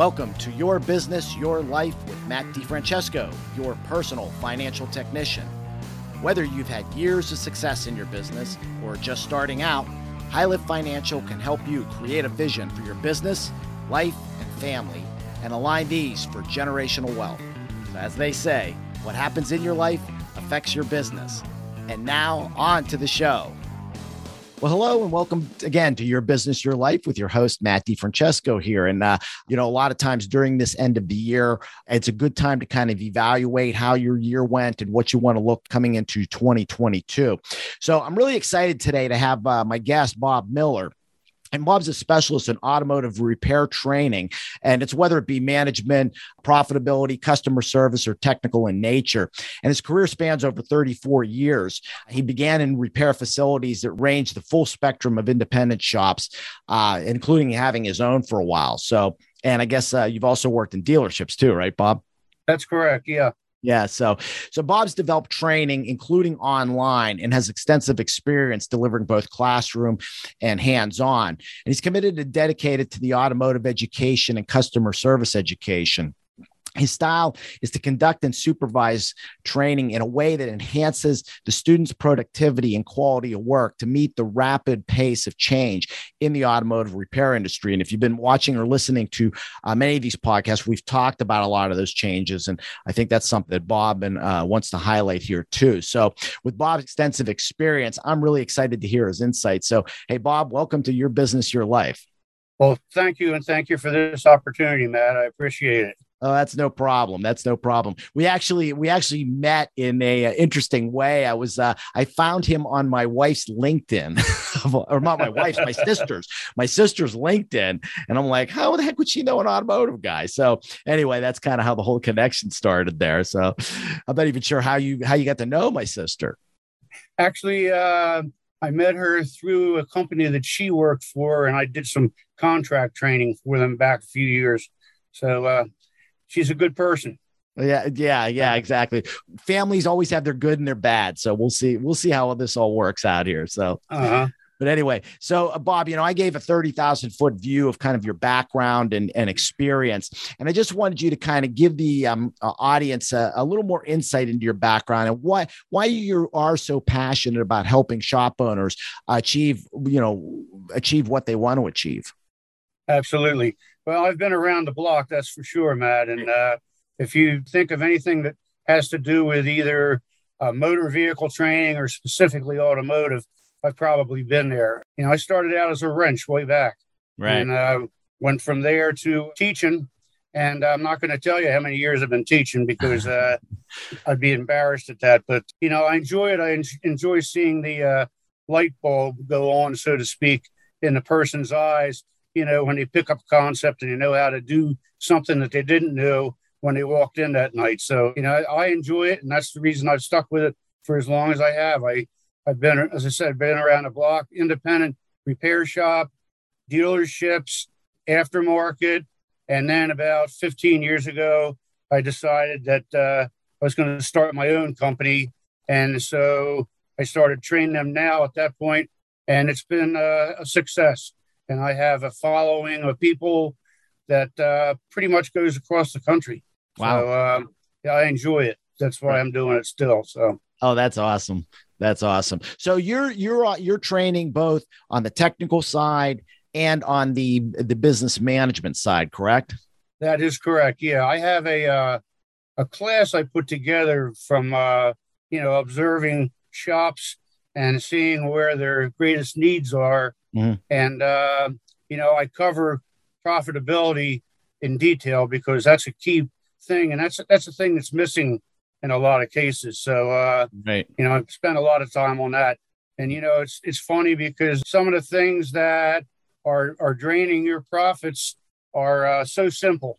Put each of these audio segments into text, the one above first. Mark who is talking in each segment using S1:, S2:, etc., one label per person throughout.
S1: Welcome to Your Business, Your Life with Matt DiFrancesco, your personal financial technician. Whether you've had years of success in your business or just starting out, HighLift Financial can help you create a vision for your business, life, and family and align these for generational wealth. As they say, what happens in your life affects your business. And now, on to the show. Well, hello and welcome again to Your Business, Your Life with your host, Matt DiFrancesco here. And, uh, you know, a lot of times during this end of the year, it's a good time to kind of evaluate how your year went and what you want to look coming into 2022. So I'm really excited today to have uh, my guest, Bob Miller. And Bob's a specialist in automotive repair training, and it's whether it be management, profitability, customer service, or technical in nature. And his career spans over 34 years. He began in repair facilities that range the full spectrum of independent shops, uh, including having his own for a while. So, and I guess uh, you've also worked in dealerships too, right, Bob?
S2: That's correct. Yeah.
S1: Yeah, so so Bob's developed training, including online, and has extensive experience delivering both classroom and hands-on. And he's committed and dedicated to the automotive education and customer service education. His style is to conduct and supervise training in a way that enhances the students' productivity and quality of work to meet the rapid pace of change in the automotive repair industry. And if you've been watching or listening to uh, many of these podcasts, we've talked about a lot of those changes. And I think that's something that Bob and, uh, wants to highlight here too. So, with Bob's extensive experience, I'm really excited to hear his insights. So, hey, Bob, welcome to Your Business, Your Life.
S2: Well, thank you. And thank you for this opportunity, Matt. I appreciate it.
S1: Oh, that's no problem. That's no problem. We actually we actually met in a uh, interesting way. I was uh, I found him on my wife's LinkedIn, or not my wife's, my sister's, my sister's LinkedIn, and I'm like, how the heck would she know an automotive guy? So anyway, that's kind of how the whole connection started there. So I'm not even sure how you how you got to know my sister.
S2: Actually, uh, I met her through a company that she worked for, and I did some contract training for them back a few years. So uh, she's a good person.
S1: Yeah, yeah, yeah, exactly. Families always have their good and their bad, so we'll see. We'll see how this all works out here. So, uh-huh. but anyway, so uh, Bob, you know, I gave a thirty thousand foot view of kind of your background and, and experience, and I just wanted you to kind of give the um, uh, audience a, a, little more insight into your background and why why you are so passionate about helping shop owners achieve, you know, achieve what they want to achieve.
S2: Absolutely. Well, I've been around the block, that's for sure, Matt. And uh, if you think of anything that has to do with either uh, motor vehicle training or specifically automotive, I've probably been there. You know, I started out as a wrench way back,
S1: right?
S2: And uh, went from there to teaching. And I'm not going to tell you how many years I've been teaching because uh, I'd be embarrassed at that. But you know, I enjoy it. I en- enjoy seeing the uh, light bulb go on, so to speak, in the person's eyes you know, when they pick up a concept and they know how to do something that they didn't know when they walked in that night. So, you know, I, I enjoy it. And that's the reason I've stuck with it for as long as I have. I, I've been, as I said, been around the block, independent repair shop, dealerships, aftermarket. And then about 15 years ago, I decided that uh, I was going to start my own company. And so I started training them now at that point, and it's been uh, a success and I have a following of people that uh, pretty much goes across the country.
S1: Wow.
S2: So, um, yeah, I enjoy it. That's why I'm doing it still. So.
S1: Oh, that's awesome. That's awesome. So you're you're uh, you're training both on the technical side and on the the business management side, correct?
S2: That is correct. Yeah, I have a uh, a class I put together from uh, you know observing shops and seeing where their greatest needs are Mm-hmm. And, uh, you know, I cover profitability in detail because that's a key thing. And that's, that's the thing that's missing in a lot of cases. So, uh, right. you know, I've spent a lot of time on that. And, you know, it's, it's funny because some of the things that are, are draining your profits are uh, so simple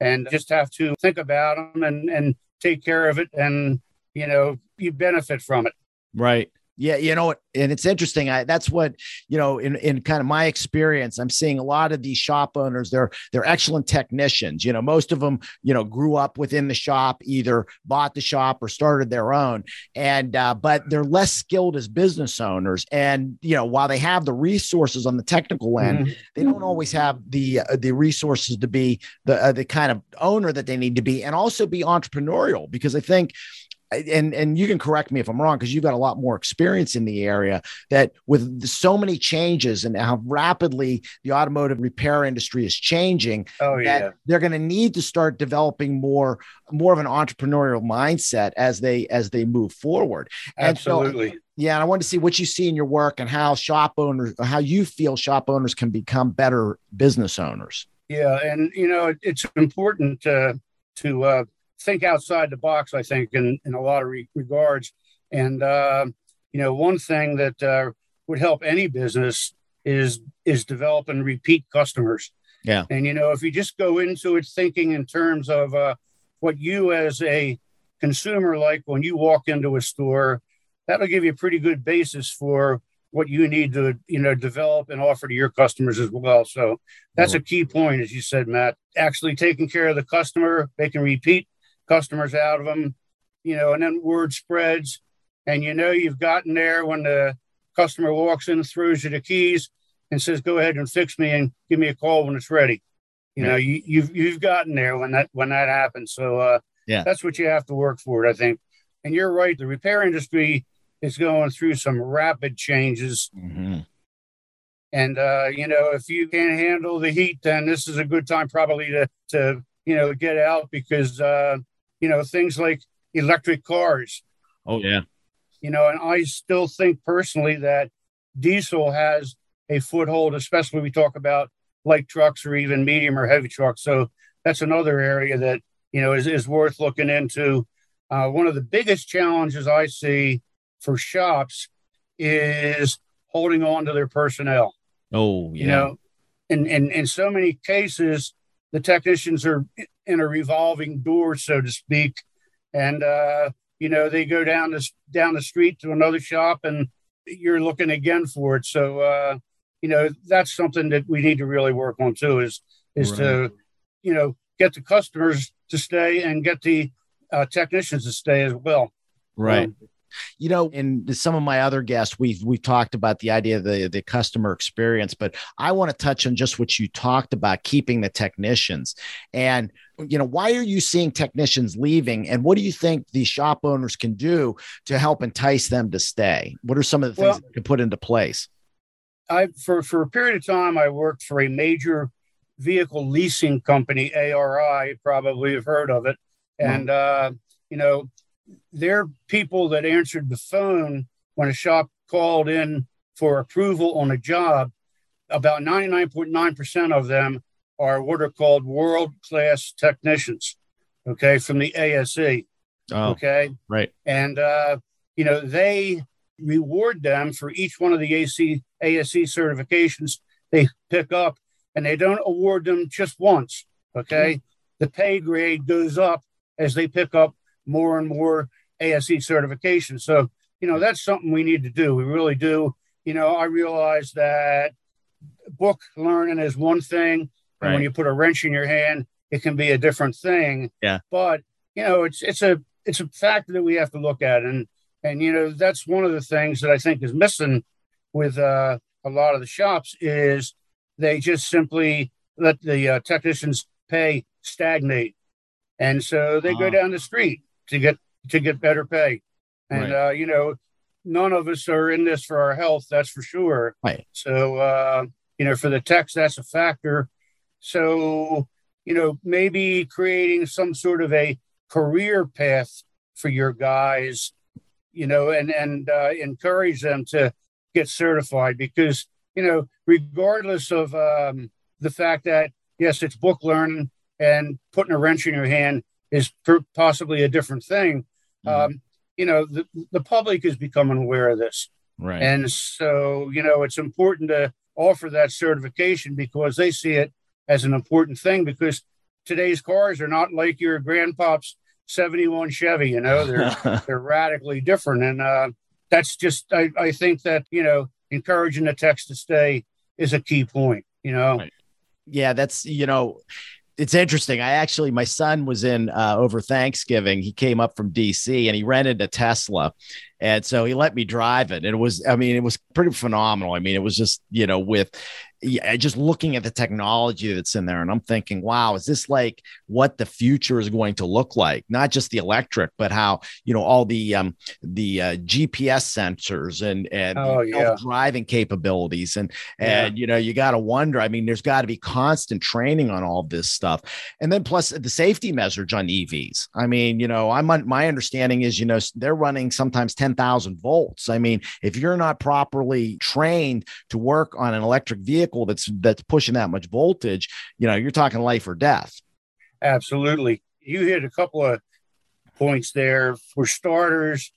S2: and just have to think about them and, and take care of it. And, you know, you benefit from it.
S1: Right. Yeah, you know, and it's interesting. I, that's what you know. In in kind of my experience, I'm seeing a lot of these shop owners. They're they're excellent technicians. You know, most of them, you know, grew up within the shop, either bought the shop or started their own, and uh, but they're less skilled as business owners. And you know, while they have the resources on the technical end, mm-hmm. they don't always have the uh, the resources to be the uh, the kind of owner that they need to be, and also be entrepreneurial. Because I think and and you can correct me if I'm wrong because you've got a lot more experience in the area that with so many changes and how rapidly the automotive repair industry is changing
S2: oh, yeah.
S1: they're going to need to start developing more more of an entrepreneurial mindset as they as they move forward.
S2: Absolutely
S1: so, yeah and I wanted to see what you see in your work and how shop owners how you feel shop owners can become better business owners.
S2: Yeah and you know it's important uh, to uh, think outside the box, I think, in, in a lot of re- regards. And, uh, you know, one thing that uh, would help any business is is develop and repeat customers.
S1: Yeah.
S2: And, you know, if you just go into it thinking in terms of uh, what you as a consumer like when you walk into a store, that'll give you a pretty good basis for what you need to you know develop and offer to your customers as well so that's a key point as you said matt actually taking care of the customer they can repeat customers out of them, you know, and then word spreads. And you know, you've gotten there when the customer walks in, throws you the keys, and says, "Go ahead and fix me and give me a call when it's ready." You yeah. know, you, you've you've gotten there when that when that happens. So uh, yeah, that's what you have to work for, I think. And you're right, the repair industry is going through some rapid changes. Mm-hmm. And uh, you know, if you can't handle the heat, then this is a good time probably to to you know get out because uh, you know, things like electric cars.
S1: Oh, yeah.
S2: You know, and I still think personally that diesel has a foothold, especially we talk about light trucks or even medium or heavy trucks. So that's another area that, you know, is, is worth looking into. Uh, one of the biggest challenges I see for shops is holding on to their personnel.
S1: Oh, yeah.
S2: You know, in, in, in so many cases, the technicians are in a revolving door, so to speak. And uh, you know, they go down the down the street to another shop, and you're looking again for it. So uh, you know, that's something that we need to really work on too. Is is right. to you know get the customers to stay and get the uh, technicians to stay as well.
S1: Right. Um, you know, in some of my other guests, we've we've talked about the idea of the the customer experience, but I want to touch on just what you talked about, keeping the technicians. And you know, why are you seeing technicians leaving, and what do you think the shop owners can do to help entice them to stay? What are some of the things well, that can put into place?
S2: I for for a period of time, I worked for a major vehicle leasing company, ARI. Probably have heard of it, mm-hmm. and uh, you know they're people that answered the phone when a shop called in for approval on a job. About 99.9% of them are what are called world class technicians, okay, from the ASE. Oh, okay.
S1: Right.
S2: And, uh, you know, they reward them for each one of the AC, ASE certifications they pick up, and they don't award them just once. Okay. Mm-hmm. The pay grade goes up as they pick up more and more ASE certification. So, you know, that's something we need to do. We really do. You know, I realize that book learning is one thing. And when you put a wrench in your hand, it can be a different thing.
S1: Yeah.
S2: But, you know, it's it's a it's a factor that we have to look at. And and you know, that's one of the things that I think is missing with uh, a lot of the shops is they just simply let the uh, technicians pay stagnate. And so they go down the street to get to get better pay. And right. uh, you know, none of us are in this for our health, that's for sure.
S1: Right.
S2: So uh, you know, for the techs, that's a factor. So, you know, maybe creating some sort of a career path for your guys, you know, and and uh, encourage them to get certified because you know, regardless of um, the fact that yes, it's book learning and putting a wrench in your hand is possibly a different thing. Mm-hmm. Um, you know, the, the public is becoming aware of this.
S1: Right.
S2: And so, you know, it's important to offer that certification because they see it as an important thing because today's cars are not like your grandpop's 71 Chevy, you know, they're, they're radically different. And, uh, that's just I, I think that you know encouraging the techs to stay is a key point. You know. Right.
S1: Yeah, that's you know it's interesting. I actually, my son was in uh, over Thanksgiving. He came up from DC and he rented a Tesla, and so he let me drive it. And it was, I mean, it was pretty phenomenal. I mean, it was just you know with yeah, just looking at the technology that's in there, and I'm thinking, wow, is this like what the future is going to look like? Not just the electric, but how you know all the um, the uh, GPS sensors and and oh, yeah. driving capabilities, and and yeah. you know you got to wonder. I mean, there's got to be constant training on all this stuff, and then plus the safety measures on EVs. I mean, you know, I'm my understanding is you know they're running sometimes 10,000 volts. I mean, if you're not properly trained to work on an electric vehicle that's that's pushing that much voltage, you know, you're talking life or death.
S2: Absolutely. You hit a couple of points there. For starters,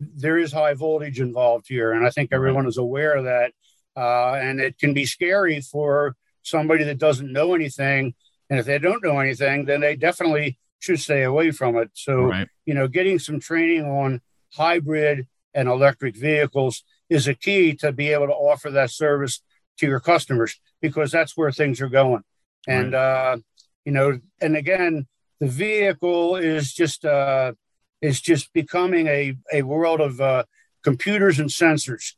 S2: there is high voltage involved here, and I think everyone is aware of that. Uh, and it can be scary for somebody that doesn't know anything. And if they don't know anything, then they definitely should stay away from it. So, right. you know, getting some training on hybrid and electric vehicles is a key to be able to offer that service to your customers because that's where things are going. And, right. uh, you know, and again, the vehicle is just, uh, is just becoming a, a world of uh, computers and sensors.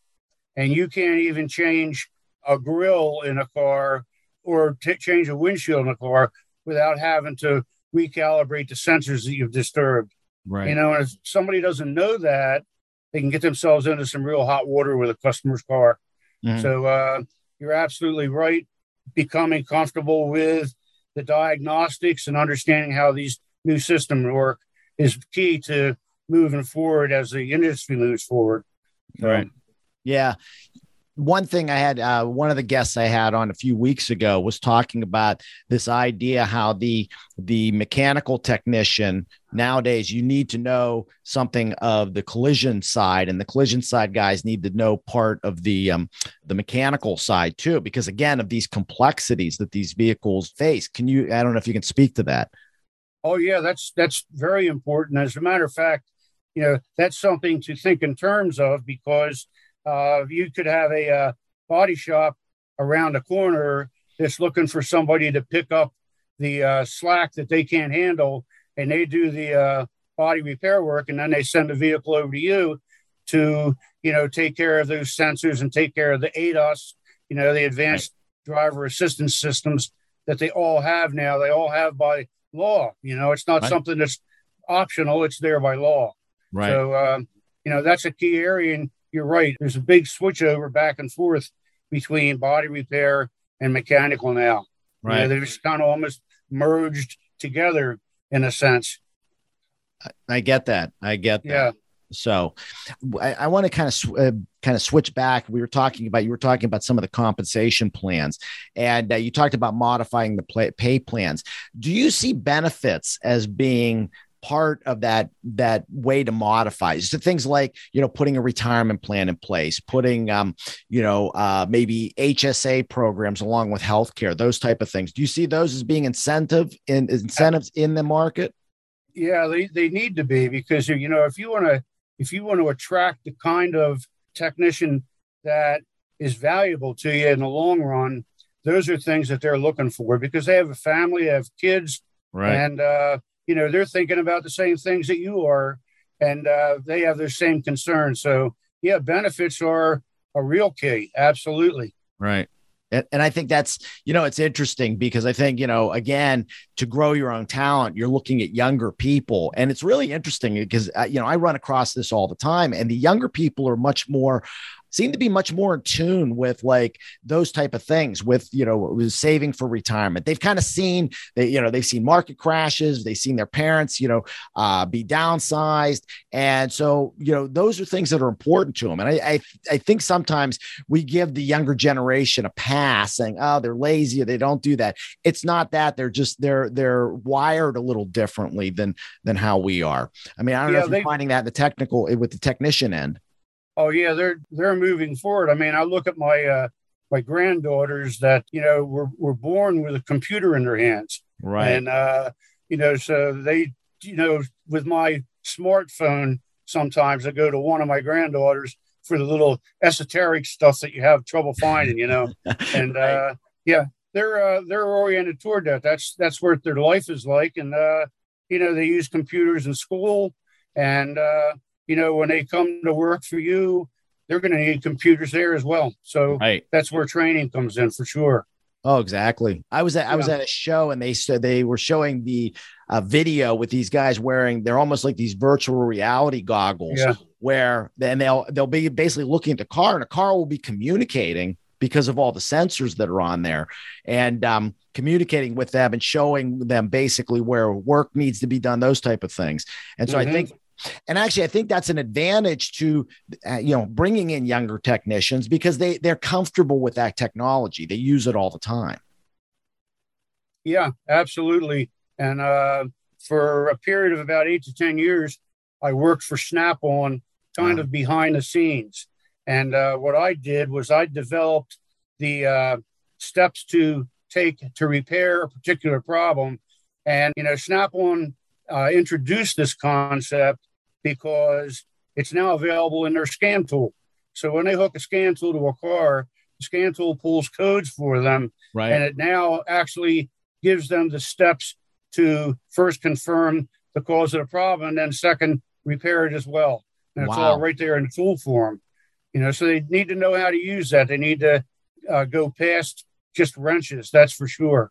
S2: And you can't even change a grill in a car or t- change a windshield in a car without having to recalibrate the sensors that you've disturbed. Right. You know, and if somebody doesn't know that, they can get themselves into some real hot water with a customer's car. Mm-hmm. So, uh, you're absolutely right. Becoming comfortable with the diagnostics and understanding how these new systems work is key to moving forward as the industry moves forward.
S1: Right. Yeah one thing I had, uh, one of the guests I had on a few weeks ago was talking about this idea how the the mechanical technician nowadays you need to know something of the collision side, and the collision side guys need to know part of the um, the mechanical side too, because again of these complexities that these vehicles face. Can you? I don't know if you can speak to that.
S2: Oh yeah, that's that's very important. As a matter of fact, you know that's something to think in terms of because uh, you could have a uh, body shop around the corner that's looking for somebody to pick up the uh, slack that they can't handle, and they do the uh, body repair work, and then they send the vehicle over to you to you know take care of those sensors and take care of the ADAS, you know, the advanced right. driver assistance systems that they all have now. They all have by law. You know, it's not right. something that's optional; it's there by law. Right. So, um, you know, that's a key area, and you're right. There's a big switch over back and forth between body repair and mechanical now. Right. You know, they're just kind of almost merged together in a sense.
S1: I get that. I get that. Yeah. So I, I want to kind of uh, kind of switch back. We were talking about you were talking about some of the compensation plans, and uh, you talked about modifying the play, pay plans. Do you see benefits as being part of that that way to modify so things like you know putting a retirement plan in place putting um you know uh maybe hsa programs along with healthcare those type of things. Do you see those as being incentive in incentives in the market?
S2: Yeah they, they need to be because you know if you want to if you want to attract the kind of technician that is valuable to you in the long run those are things that they're looking for because they have a family have kids right. and uh you know they're thinking about the same things that you are and uh, they have the same concerns so yeah benefits are a real key absolutely
S1: right and, I think that's, you know, it's interesting because I think, you know, again, to grow your own talent, you're looking at younger people. And it's really interesting because, uh, you know, I run across this all the time. And the younger people are much more seem to be much more in tune with like those type of things with you know saving for retirement. They've kind of seen they you know they've seen market crashes they've seen their parents you know uh, be downsized. And so you know those are things that are important to them and I, I i think sometimes we give the younger generation a pass saying oh they're lazy they don't do that. It's not that they're just they're they're wired a little differently than than how we are. I mean i don't yeah, know if they, you're finding that in the technical with the technician end
S2: Oh yeah, they're they're moving forward. I mean, I look at my uh, my granddaughters that you know were were born with a computer in their hands, right? And uh, you know, so they you know with my smartphone, sometimes. I go to one of my granddaughters for the little esoteric stuff that you have trouble finding, you know. And right. uh, yeah, they're uh, they're oriented toward that. That's that's what their life is like, and uh, you know they use computers in school, and uh, you know when they come to work for you, they're going to need computers there as well. So right. that's where training comes in for sure.
S1: Oh, exactly. I was at, yeah. I was at a show and they said they were showing the uh, video with these guys wearing they're almost like these virtual reality goggles yeah. where then they'll they'll be basically looking at the car and the car will be communicating because of all the sensors that are on there and um, communicating with them and showing them basically where work needs to be done those type of things and so mm-hmm. i think and actually i think that's an advantage to uh, you know bringing in younger technicians because they they're comfortable with that technology. They use it all the time.
S2: Yeah absolutely. And uh, for a period of about eight to ten years i worked for Snap-on kind of behind the scenes. And uh, what i did was i developed the uh, steps to take to repair a particular problem. And you know Snap-on uh, introduced this concept because it's now available in their scan tool. So when they hook a scan tool to a car, the scan tool pulls codes for them, right. and it now actually gives them the steps to first confirm the cause of the problem, and then second repair it as well. And it's wow. all right there in the tool form. You know, so they need to know how to use that. They need to uh, go past just wrenches. That's for sure.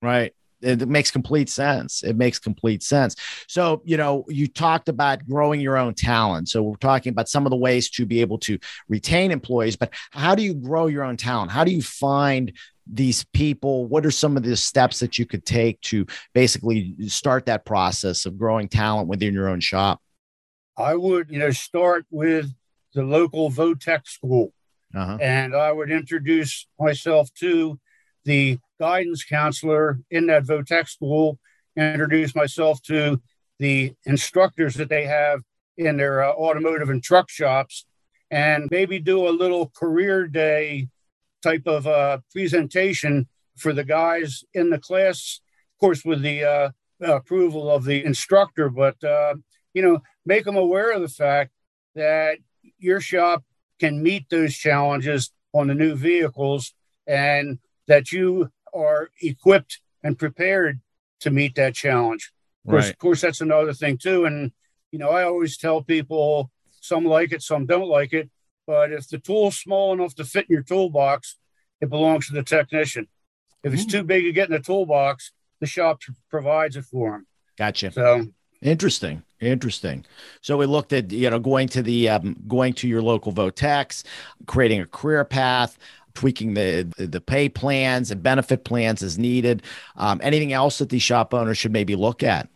S1: Right it makes complete sense. It makes complete sense. So, you know, you talked about growing your own talent. So, we're talking about some of the ways to be able to retain employees, but how do you grow your own talent? How do you find these people? What are some of the steps that you could take to basically start that process of growing talent within your own shop?
S2: I would, you know, start with the local Votech school. Uh-huh. And I would introduce myself to the guidance counselor in that Votech school, introduce myself to the instructors that they have in their uh, automotive and truck shops, and maybe do a little career day type of uh, presentation for the guys in the class, of course, with the uh, approval of the instructor, but uh, you know, make them aware of the fact that your shop can meet those challenges on the new vehicles and that you are equipped and prepared to meet that challenge. Of course, right. of course, that's another thing too. And you know, I always tell people some like it, some don't like it. But if the tool's small enough to fit in your toolbox, it belongs to the technician. If it's too big to get in the toolbox, the shop provides it for them.
S1: Gotcha. So interesting, interesting. So we looked at you know going to the um, going to your local votechs, creating a career path, tweaking the the pay plans and benefit plans as needed. Um, anything else that these shop owners should maybe look at?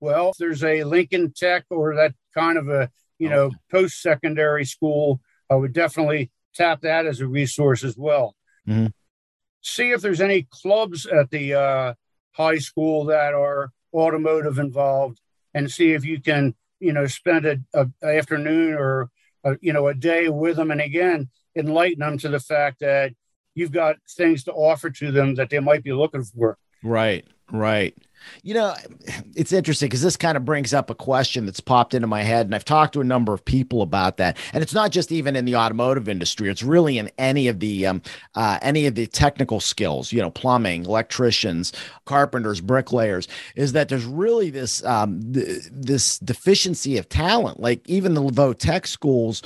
S2: Well, if there's a Lincoln Tech or that kind of a you know post secondary school, I would definitely tap that as a resource as well. Mm-hmm. See if there's any clubs at the uh, high school that are automotive involved, and see if you can you know spend a, a afternoon or a, you know a day with them. And again, enlighten them to the fact that you've got things to offer to them that they might be looking for.
S1: Right, right. You know, it's interesting because this kind of brings up a question that's popped into my head, and I've talked to a number of people about that. And it's not just even in the automotive industry; it's really in any of the um, uh, any of the technical skills. You know, plumbing, electricians, carpenters, bricklayers. Is that there's really this um, th- this deficiency of talent? Like even the Votech schools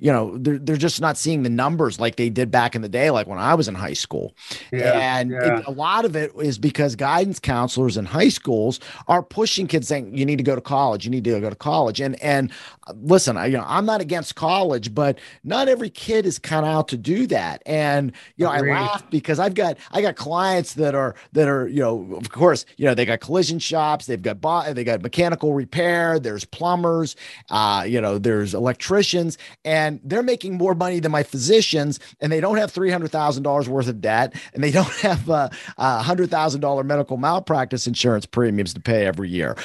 S1: you know they're, they're just not seeing the numbers like they did back in the day like when i was in high school. Yeah, and yeah. It, a lot of it is because guidance counselors in high schools are pushing kids saying you need to go to college. You need to go to college. And and uh, listen I, you know i'm not against college but not every kid is kind of out to do that. And you know Agreed. i laugh because i've got i got clients that are that are you know of course you know they got collision shops they've got they got mechanical repair there's plumbers uh you know there's electricians. And and they're making more money than my physicians, and they don't have three hundred thousand dollars worth of debt, and they don't have uh, a hundred thousand dollar medical malpractice insurance premiums to pay every year.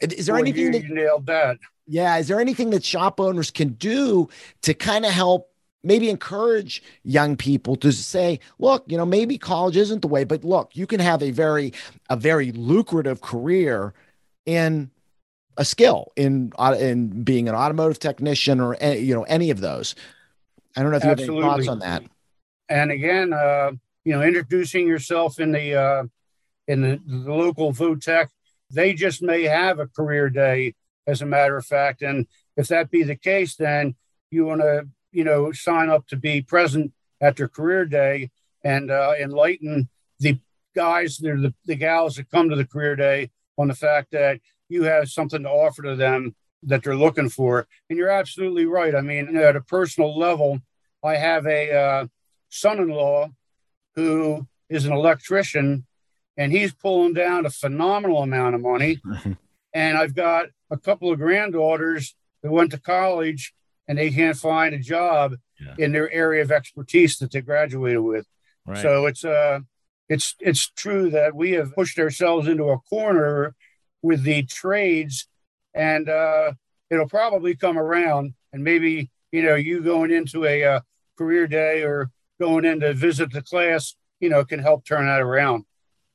S1: Is there anything
S2: you,
S1: that
S2: you nailed that?
S1: Yeah, is there anything that shop owners can do to kind of help? maybe encourage young people to say look you know maybe college isn't the way but look you can have a very a very lucrative career in a skill in uh, in being an automotive technician or you know any of those. I don't know if you Absolutely. have any thoughts on that.
S2: And again, uh, you know, introducing yourself in the uh, in the, the local Votech, they just may have a career day, as a matter of fact. And if that be the case, then you want to you know sign up to be present at their career day and uh, enlighten the guys, the, the gals that come to the career day on the fact that you have something to offer to them that they're looking for. And you're absolutely right. I mean, at a personal level, I have a uh, son-in-law who is an electrician, and he's pulling down a phenomenal amount of money. and I've got a couple of granddaughters that went to college and they can't find a job yeah. in their area of expertise that they graduated with. Right. So it's uh it's it's true that we have pushed ourselves into a corner with the trades and uh it'll probably come around and maybe you know you going into a uh, career day or going in to visit the class you know can help turn that around.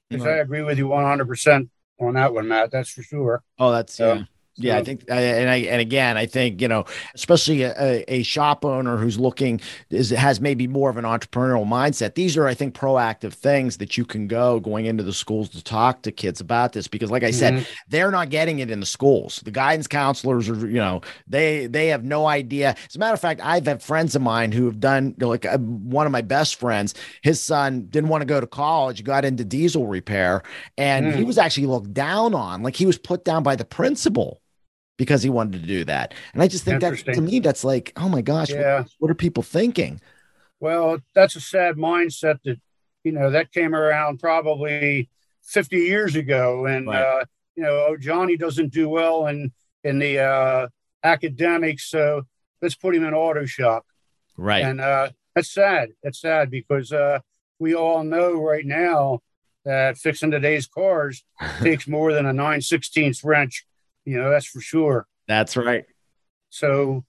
S2: Because right. i agree with you 100% on that one matt that's for sure.
S1: Oh that's yeah yeah, I think, and I, and again, I think you know, especially a, a, shop owner who's looking is has maybe more of an entrepreneurial mindset. These are, I think, proactive things that you can go going into the schools to talk to kids about this because, like I said, mm-hmm. they're not getting it in the schools. The guidance counselors are, you know, they they have no idea. As a matter of fact, I've had friends of mine who have done like uh, one of my best friends. His son didn't want to go to college, got into diesel repair, and mm. he was actually looked down on, like he was put down by the principal because he wanted to do that. And I just think that to me, that's like, oh my gosh, yeah. what, what, are people thinking?
S2: Well, that's a sad mindset that, you know, that came around probably 50 years ago. And, right. uh, you know, oh, Johnny doesn't do well in, in the uh, academics. So let's put him in auto shop.
S1: Right.
S2: And uh, that's sad. That's sad because uh, we all know right now that fixing today's cars takes more than a 9 16th wrench you know, that's for sure.
S1: That's right.
S2: So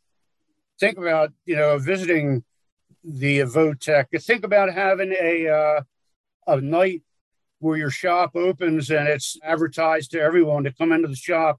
S2: think about, you know, visiting the Votech. Think about having a uh, a night where your shop opens and it's advertised to everyone to come into the shop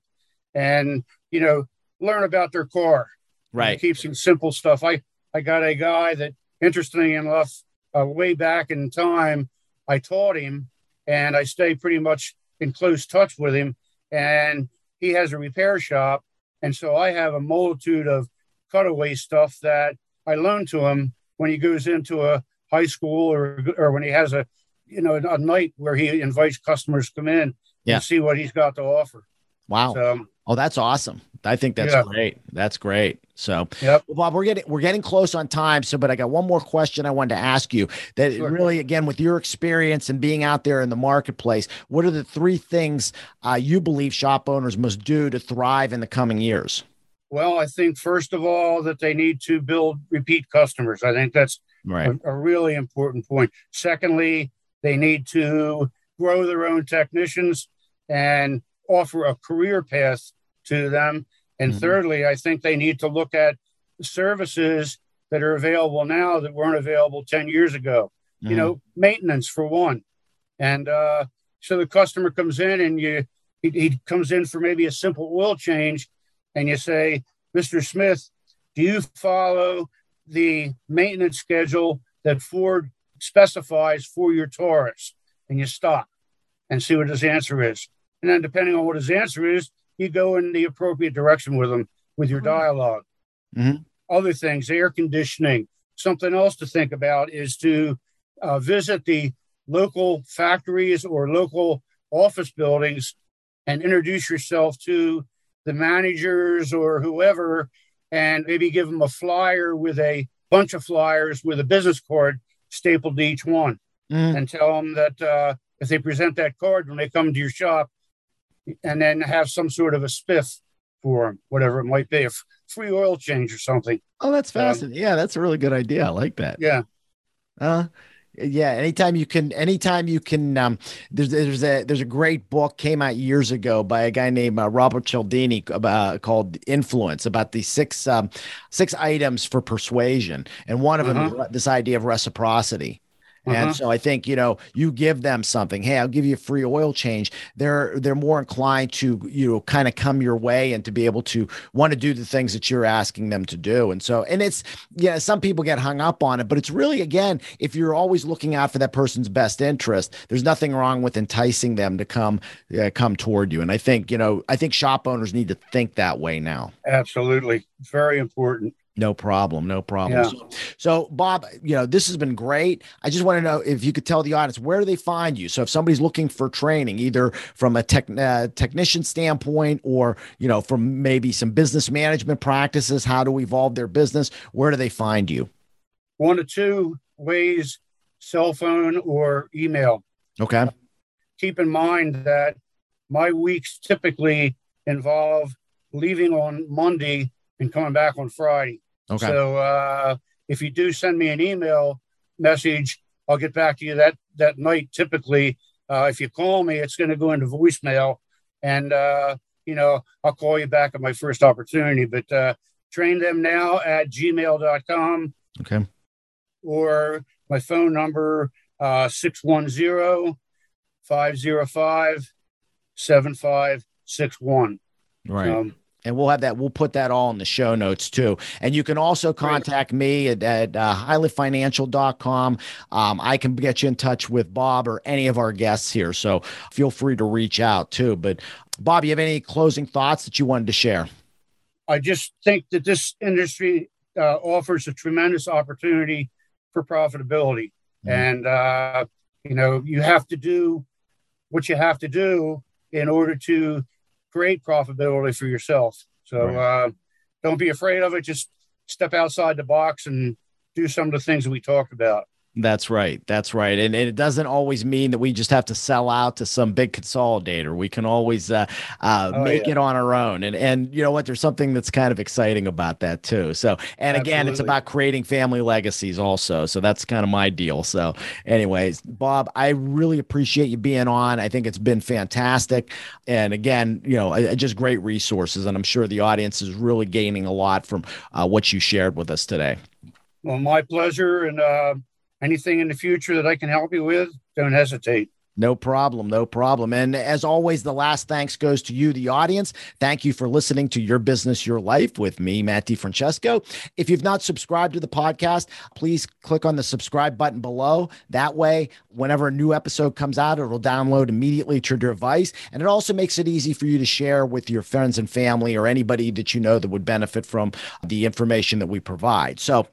S2: and you know learn about their car.
S1: Right.
S2: Keep some simple stuff. I I got a guy that, interestingly enough, uh, way back in time, I taught him, and I stay pretty much in close touch with him. And he has a repair shop. And so I have a multitude of cutaway stuff that I loan to him when he goes into a high school or, or when he has a, you know, a night where he invites customers to come in yeah. and see what he's got to offer.
S1: Wow. So, oh, that's awesome. I think that's yeah. great. That's great. So,
S2: yep.
S1: well, Bob, we're getting we're getting close on time. So, but I got one more question I wanted to ask you. That sure. really, again, with your experience and being out there in the marketplace, what are the three things uh, you believe shop owners must do to thrive in the coming years?
S2: Well, I think first of all that they need to build repeat customers. I think that's right. a, a really important point. Secondly, they need to grow their own technicians and offer a career path to them. And mm-hmm. thirdly, I think they need to look at services that are available now that weren't available 10 years ago. Mm-hmm. You know, maintenance for one. And uh, so the customer comes in and you he, he comes in for maybe a simple oil change and you say, Mr. Smith, do you follow the maintenance schedule that Ford specifies for your Taurus? And you stop and see what his answer is. And then, depending on what his answer is, you go in the appropriate direction with them with your dialog
S1: mm-hmm.
S2: Other things, air conditioning. Something else to think about is to uh, visit the local factories or local office buildings and introduce yourself to the managers or whoever and maybe give them a flyer with a bunch of flyers with a business card stapled to each one mm. and tell them that uh, if they present that card when they come to your shop and then have some sort of a spiff for them, whatever it might be, a f- free oil change or something.
S1: Oh, that's fascinating. Um, yeah, that's a really good idea. I like that.
S2: Yeah.
S1: Uh, yeah anytime you can anytime you can um there's there's a there's a great book came out years ago by a guy named uh, robert cialdini about uh, called influence about the six um six items for persuasion and one of uh-huh. them is this idea of reciprocity And uh-huh. so I think, you know, you give them something. Hey, I'll give you a free oil change. They're they're more inclined to, you know, kind of come your way and to be able to want to do the things that you're asking them to do. And so, and it's, yeah, some people get hung up on it, but it's really, again, if you're always looking out for that person's best interest, there's nothing wrong with enticing them to come, uh, come toward you. And I think, you know, I think shop owners need to think that way now.
S2: Absolutely. Very important.
S1: No problem. No problem. Yeah. So, so, Bob, you know, this has been great. I just want to know if you could tell the audience where do they find you? So, if somebody's looking for training, either from a tech, uh, technician standpoint or, you know, from maybe some business management practices, how to evolve their business, where do they find you?
S2: One of two ways cell phone or email.
S1: Okay.
S2: Keep in mind that my weeks typically involve leaving on Monday and coming back on Friday. Okay. So uh, if you do send me an email message, I'll get back to you that that night. Typically, uh, if you call me, it's going to go into voicemail, and uh, you know I'll call you back at my first opportunity. But uh, train them now at gmail.com.
S1: Okay.
S2: Or my phone number uh, 610 505 7561.
S1: Right. Um, and we'll have that. We'll put that all in the show notes too. And you can also contact me at, at uh, highliftfinancial.com. Um, I can get you in touch with Bob or any of our guests here. So feel free to reach out too. But Bob, you have any closing thoughts that you wanted to share?
S2: I just think that this industry uh, offers a tremendous opportunity for profitability. Mm-hmm. And, uh, you know, you have to do what you have to do in order to create profitability for yourself. So right. uh, don't be afraid of it. Just step outside the box and do some of the things that we talked about.
S1: That's right. That's right. And, and, it doesn't always mean that we just have to sell out to some big consolidator. We can always uh, uh, oh, make yeah. it on our own. And and you know what? There's something that's kind of exciting about that too. So and Absolutely. again, it's about creating family legacies also. So that's kind of my deal. So, anyways, Bob, I really appreciate you being on. I think it's been fantastic. And again, you know, just great resources. And I'm sure the audience is really gaining a lot from uh, what you shared with us today.
S2: Well, my pleasure. And uh, anything in the future that I can help you with, don't hesitate.
S1: No problem. No problem. And as always, the last thanks goes to you, the audience. Thank you for listening to Your Business, Your Life with me, Matt DiFrancesco. If you've not subscribed to the podcast, please click on the subscribe button below. That way, whenever a new episode comes out, it'll download immediately to your device. And it also makes it easy for you to share with your friends and family or anybody that you know that would benefit from the information that we provide. So,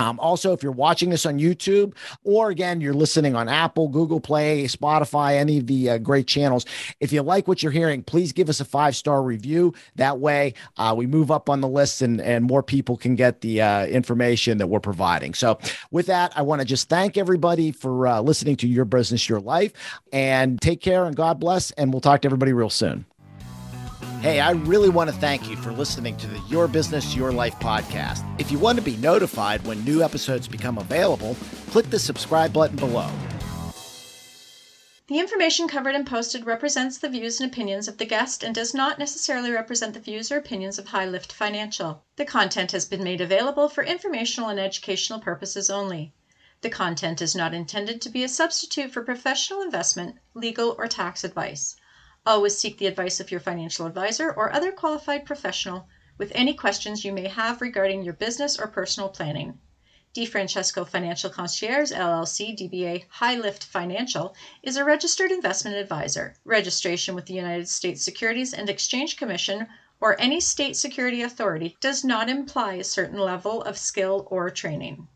S1: um, also, if you're watching this on YouTube, or again, you're listening on Apple, Google Play, Spotify, any of the uh, great channels, if you like what you're hearing, please give us a five star review. That way, uh, we move up on the list and, and more people can get the uh, information that we're providing. So, with that, I want to just thank everybody for uh, listening to Your Business, Your Life, and take care and God bless. And we'll talk to everybody real soon. Hey, I really want to thank you for listening to the Your Business, Your Life podcast. If you want to be notified when new episodes become available, click the subscribe button below.
S3: The information covered and posted represents the views and opinions of the guest and does not necessarily represent the views or opinions of High Lift Financial. The content has been made available for informational and educational purposes only. The content is not intended to be a substitute for professional investment, legal, or tax advice. Always seek the advice of your financial advisor or other qualified professional with any questions you may have regarding your business or personal planning. DiFrancesco Financial Concierge LLC DBA High Lift Financial is a registered investment advisor. Registration with the United States Securities and Exchange Commission or any state security authority does not imply a certain level of skill or training.